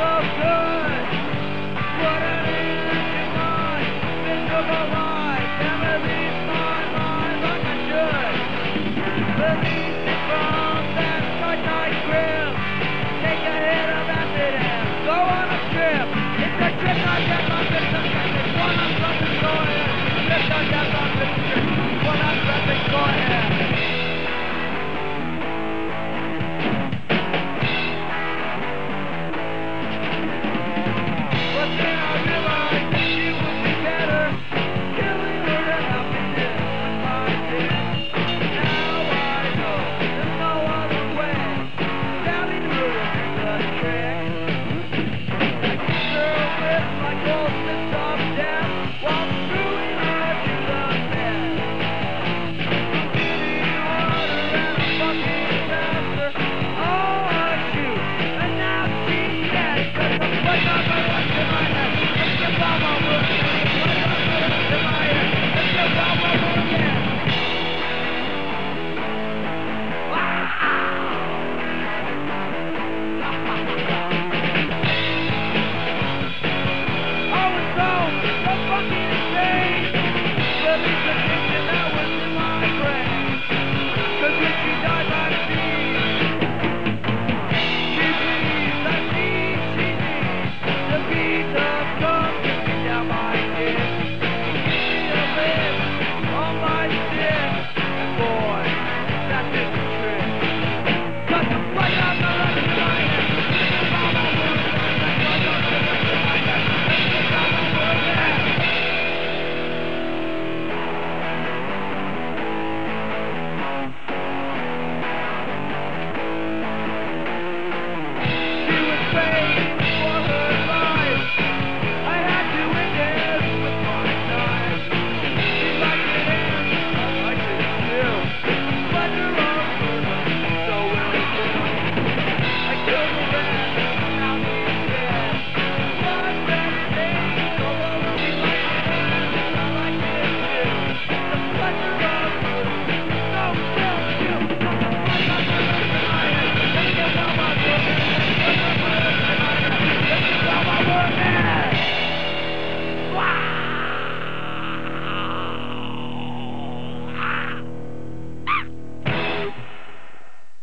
of good.